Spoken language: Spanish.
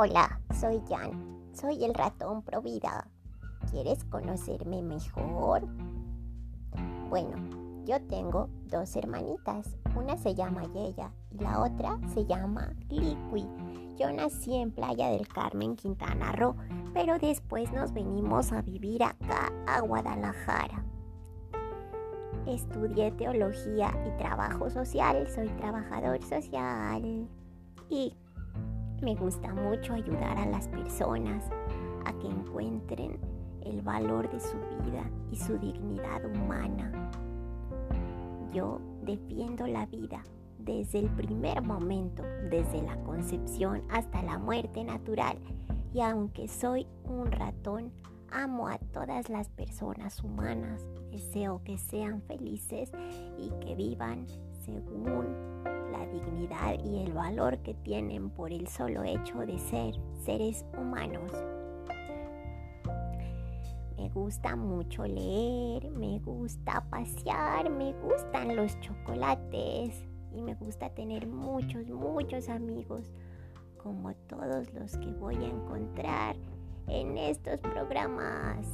Hola, soy Jan. Soy el ratón Provida. ¿Quieres conocerme mejor? Bueno, yo tengo dos hermanitas. Una se llama Yeya y la otra se llama Liqui. Yo nací en Playa del Carmen, Quintana Roo, pero después nos venimos a vivir acá a Guadalajara. Estudié teología y trabajo social, soy trabajador social y me gusta mucho ayudar a las personas a que encuentren el valor de su vida y su dignidad humana. Yo defiendo la vida desde el primer momento, desde la concepción hasta la muerte natural. Y aunque soy un ratón, amo a todas las personas humanas deseo que sean felices y que vivan según la y el valor que tienen por el solo hecho de ser seres humanos. Me gusta mucho leer, me gusta pasear, me gustan los chocolates y me gusta tener muchos, muchos amigos como todos los que voy a encontrar en estos programas.